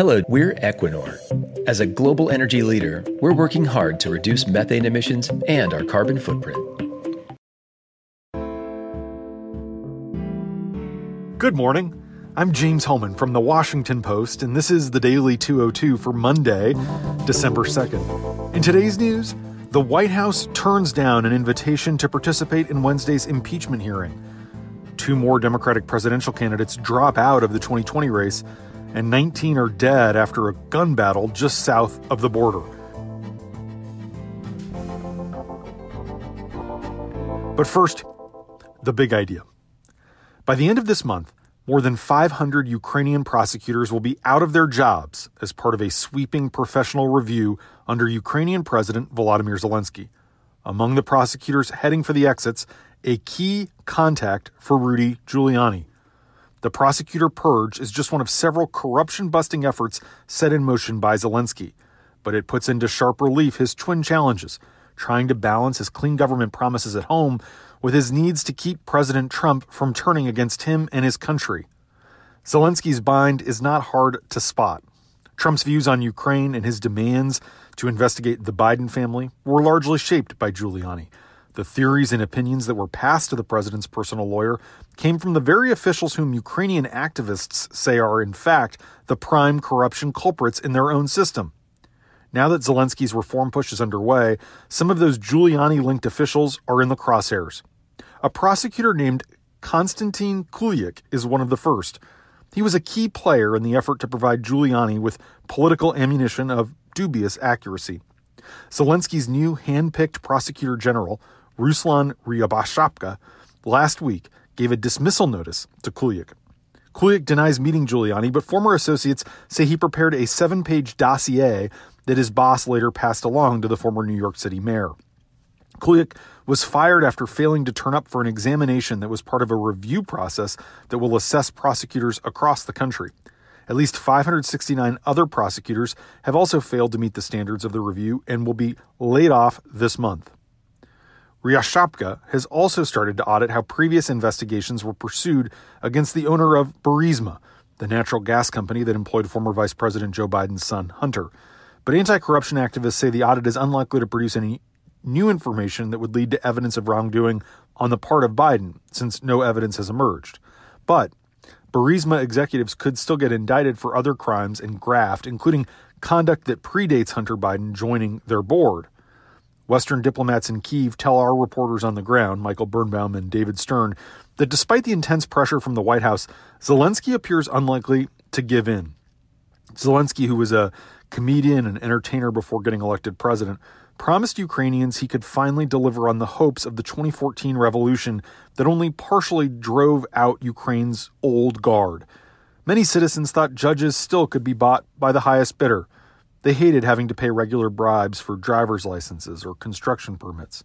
Hello, we're Equinor. As a global energy leader, we're working hard to reduce methane emissions and our carbon footprint. Good morning. I'm James Hohmann from The Washington Post, and this is the Daily 202 for Monday, December 2nd. In today's news, the White House turns down an invitation to participate in Wednesday's impeachment hearing. Two more Democratic presidential candidates drop out of the 2020 race and 19 are dead after a gun battle just south of the border. But first, the big idea. By the end of this month, more than 500 Ukrainian prosecutors will be out of their jobs as part of a sweeping professional review under Ukrainian President Volodymyr Zelensky. Among the prosecutors heading for the exits, a key contact for Rudy Giuliani, the prosecutor purge is just one of several corruption busting efforts set in motion by Zelensky, but it puts into sharp relief his twin challenges trying to balance his clean government promises at home with his needs to keep President Trump from turning against him and his country. Zelensky's bind is not hard to spot. Trump's views on Ukraine and his demands to investigate the Biden family were largely shaped by Giuliani the theories and opinions that were passed to the president's personal lawyer came from the very officials whom Ukrainian activists say are, in fact, the prime corruption culprits in their own system. Now that Zelensky's reform push is underway, some of those Giuliani linked officials are in the crosshairs. A prosecutor named Konstantin Kulyk is one of the first. He was a key player in the effort to provide Giuliani with political ammunition of dubious accuracy. Zelensky's new hand picked prosecutor general Ruslan Riaboshapka, last week gave a dismissal notice to Kulyk. Kulyk denies meeting Giuliani, but former associates say he prepared a seven page dossier that his boss later passed along to the former New York City mayor. Kulyk was fired after failing to turn up for an examination that was part of a review process that will assess prosecutors across the country. At least 569 other prosecutors have also failed to meet the standards of the review and will be laid off this month. Ryashapka has also started to audit how previous investigations were pursued against the owner of Burisma, the natural gas company that employed former Vice President Joe Biden's son, Hunter. But anti corruption activists say the audit is unlikely to produce any new information that would lead to evidence of wrongdoing on the part of Biden, since no evidence has emerged. But Burisma executives could still get indicted for other crimes and graft, including conduct that predates Hunter Biden joining their board. Western diplomats in Kiev tell our reporters on the ground, Michael Birnbaum and David Stern, that despite the intense pressure from the White House, Zelensky appears unlikely to give in. Zelensky, who was a comedian and entertainer before getting elected president, promised Ukrainians he could finally deliver on the hopes of the 2014 revolution that only partially drove out Ukraine's old guard. Many citizens thought judges still could be bought by the highest bidder. They hated having to pay regular bribes for driver's licenses or construction permits.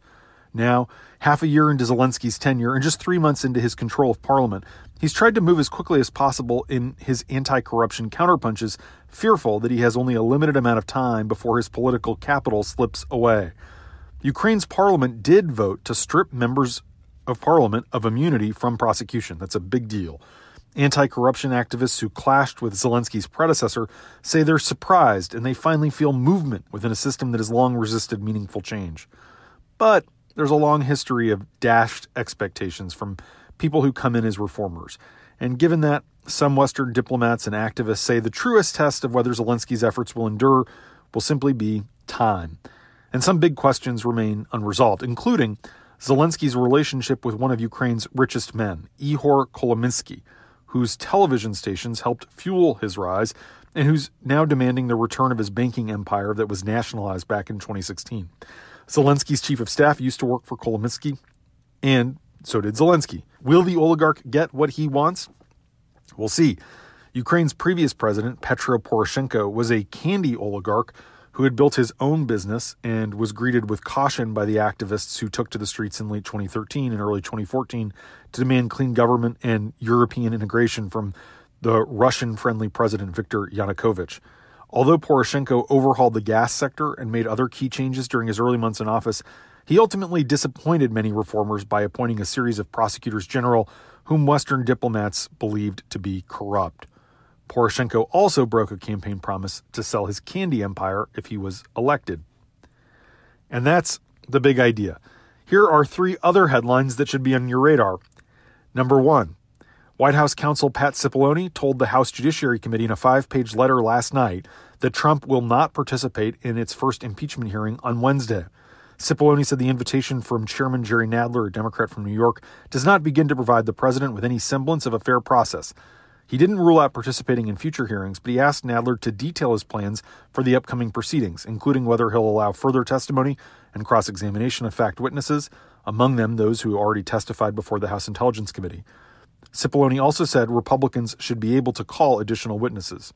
Now, half a year into Zelensky's tenure and just three months into his control of parliament, he's tried to move as quickly as possible in his anti corruption counterpunches, fearful that he has only a limited amount of time before his political capital slips away. Ukraine's parliament did vote to strip members of parliament of immunity from prosecution. That's a big deal. Anti corruption activists who clashed with Zelensky's predecessor say they're surprised and they finally feel movement within a system that has long resisted meaningful change. But there's a long history of dashed expectations from people who come in as reformers. And given that, some Western diplomats and activists say the truest test of whether Zelensky's efforts will endure will simply be time. And some big questions remain unresolved, including Zelensky's relationship with one of Ukraine's richest men, Ihor Kolomoisky whose television stations helped fuel his rise, and who's now demanding the return of his banking empire that was nationalized back in 2016. Zelensky's chief of staff used to work for Kolomoisky, and so did Zelensky. Will the oligarch get what he wants? We'll see. Ukraine's previous president, Petro Poroshenko, was a candy oligarch who had built his own business and was greeted with caution by the activists who took to the streets in late 2013 and early 2014 to demand clean government and European integration from the Russian friendly president Viktor Yanukovych. Although Poroshenko overhauled the gas sector and made other key changes during his early months in office, he ultimately disappointed many reformers by appointing a series of prosecutors general whom Western diplomats believed to be corrupt. Poroshenko also broke a campaign promise to sell his candy empire if he was elected. And that's the big idea. Here are three other headlines that should be on your radar. Number one, White House counsel Pat Cipollone told the House Judiciary Committee in a five page letter last night that Trump will not participate in its first impeachment hearing on Wednesday. Cipollone said the invitation from Chairman Jerry Nadler, a Democrat from New York, does not begin to provide the president with any semblance of a fair process. He didn't rule out participating in future hearings, but he asked Nadler to detail his plans for the upcoming proceedings, including whether he'll allow further testimony and cross examination of fact witnesses, among them those who already testified before the House Intelligence Committee. Cipollone also said Republicans should be able to call additional witnesses.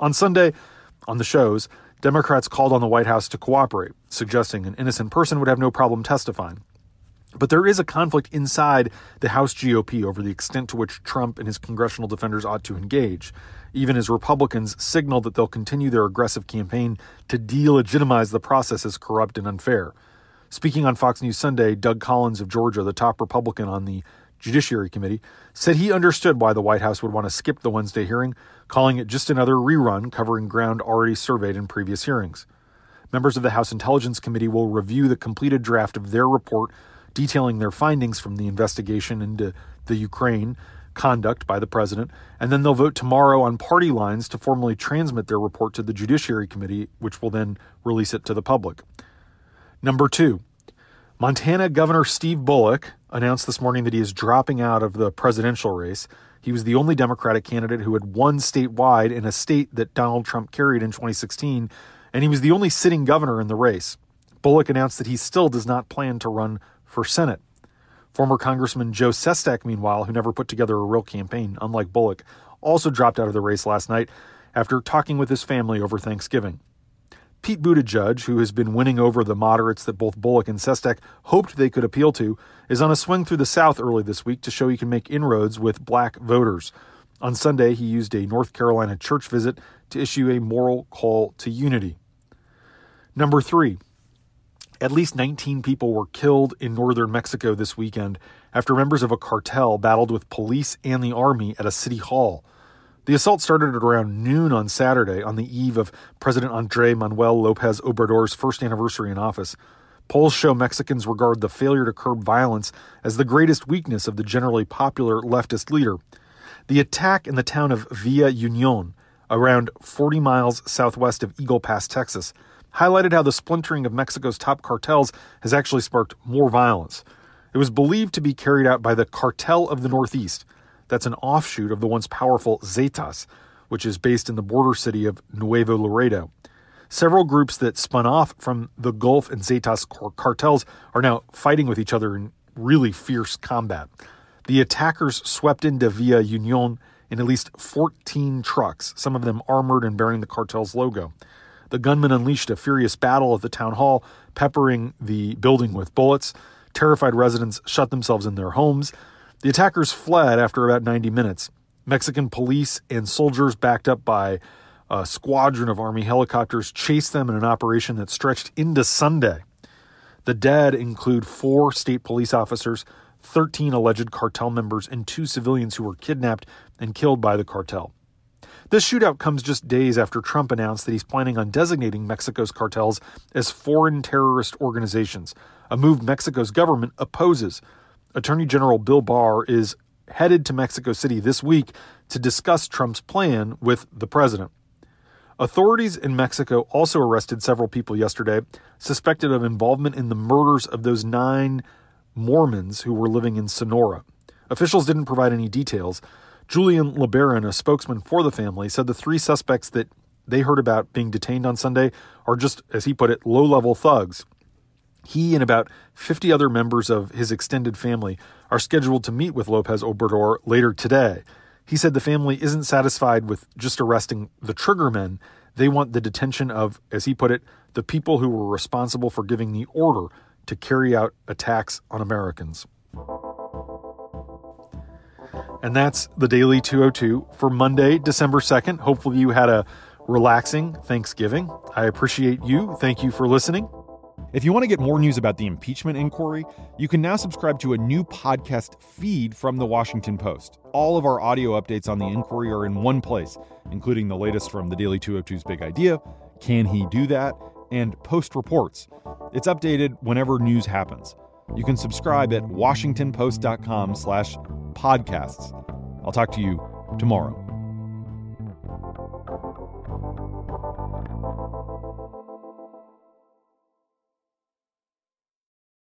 On Sunday, on the shows, Democrats called on the White House to cooperate, suggesting an innocent person would have no problem testifying. But there is a conflict inside the House GOP over the extent to which Trump and his congressional defenders ought to engage, even as Republicans signal that they'll continue their aggressive campaign to delegitimize the process as corrupt and unfair. Speaking on Fox News Sunday, Doug Collins of Georgia, the top Republican on the Judiciary Committee, said he understood why the White House would want to skip the Wednesday hearing, calling it just another rerun covering ground already surveyed in previous hearings. Members of the House Intelligence Committee will review the completed draft of their report detailing their findings from the investigation into the Ukraine conduct by the president, and then they'll vote tomorrow on party lines to formally transmit their report to the Judiciary Committee, which will then release it to the public. Number two, Montana Governor Steve Bullock announced this morning that he is dropping out of the presidential race. He was the only Democratic candidate who had won statewide in a state that Donald Trump carried in 2016, and he was the only sitting governor in the race. Bullock announced that he still does not plan to run for Senate. Former Congressman Joe Sestak, meanwhile, who never put together a real campaign, unlike Bullock, also dropped out of the race last night after talking with his family over Thanksgiving. Pete Buttigieg, who has been winning over the moderates that both Bullock and Sestak hoped they could appeal to, is on a swing through the South early this week to show he can make inroads with black voters. On Sunday, he used a North Carolina church visit to issue a moral call to unity. Number three, at least 19 people were killed in northern Mexico this weekend after members of a cartel battled with police and the army at a city hall. The assault started at around noon on Saturday on the eve of President Andre Manuel Lopez Obrador's first anniversary in office. Polls show Mexicans regard the failure to curb violence as the greatest weakness of the generally popular leftist leader. The attack in the town of Villa Union, around 40 miles southwest of Eagle Pass, Texas, highlighted how the splintering of Mexico's top cartels has actually sparked more violence. It was believed to be carried out by the Cartel of the Northeast. That's an offshoot of the once powerful Zetas, which is based in the border city of Nuevo Laredo. Several groups that spun off from the Gulf and Zetas cartels are now fighting with each other in really fierce combat. The attackers swept into Villa Union in at least 14 trucks, some of them armored and bearing the cartel's logo. The gunmen unleashed a furious battle at the town hall, peppering the building with bullets. Terrified residents shut themselves in their homes. The attackers fled after about 90 minutes. Mexican police and soldiers, backed up by a squadron of Army helicopters, chased them in an operation that stretched into Sunday. The dead include four state police officers, 13 alleged cartel members, and two civilians who were kidnapped and killed by the cartel. This shootout comes just days after Trump announced that he's planning on designating Mexico's cartels as foreign terrorist organizations, a move Mexico's government opposes. Attorney General Bill Barr is headed to Mexico City this week to discuss Trump's plan with the president. Authorities in Mexico also arrested several people yesterday suspected of involvement in the murders of those nine Mormons who were living in Sonora. Officials didn't provide any details, Julian LeBaron, a spokesman for the family, said the three suspects that they heard about being detained on Sunday are just, as he put it, low level thugs. He and about 50 other members of his extended family are scheduled to meet with Lopez Obrador later today. He said the family isn't satisfied with just arresting the triggermen. They want the detention of, as he put it, the people who were responsible for giving the order to carry out attacks on Americans. And that's the Daily 202 for Monday, December 2nd. Hopefully, you had a relaxing Thanksgiving. I appreciate you. Thank you for listening. If you want to get more news about the impeachment inquiry, you can now subscribe to a new podcast feed from the Washington Post. All of our audio updates on the inquiry are in one place, including the latest from the Daily 202's Big Idea, Can He Do That, and Post Reports. It's updated whenever news happens. You can subscribe at washingtonpost.com slash podcasts. I'll talk to you tomorrow.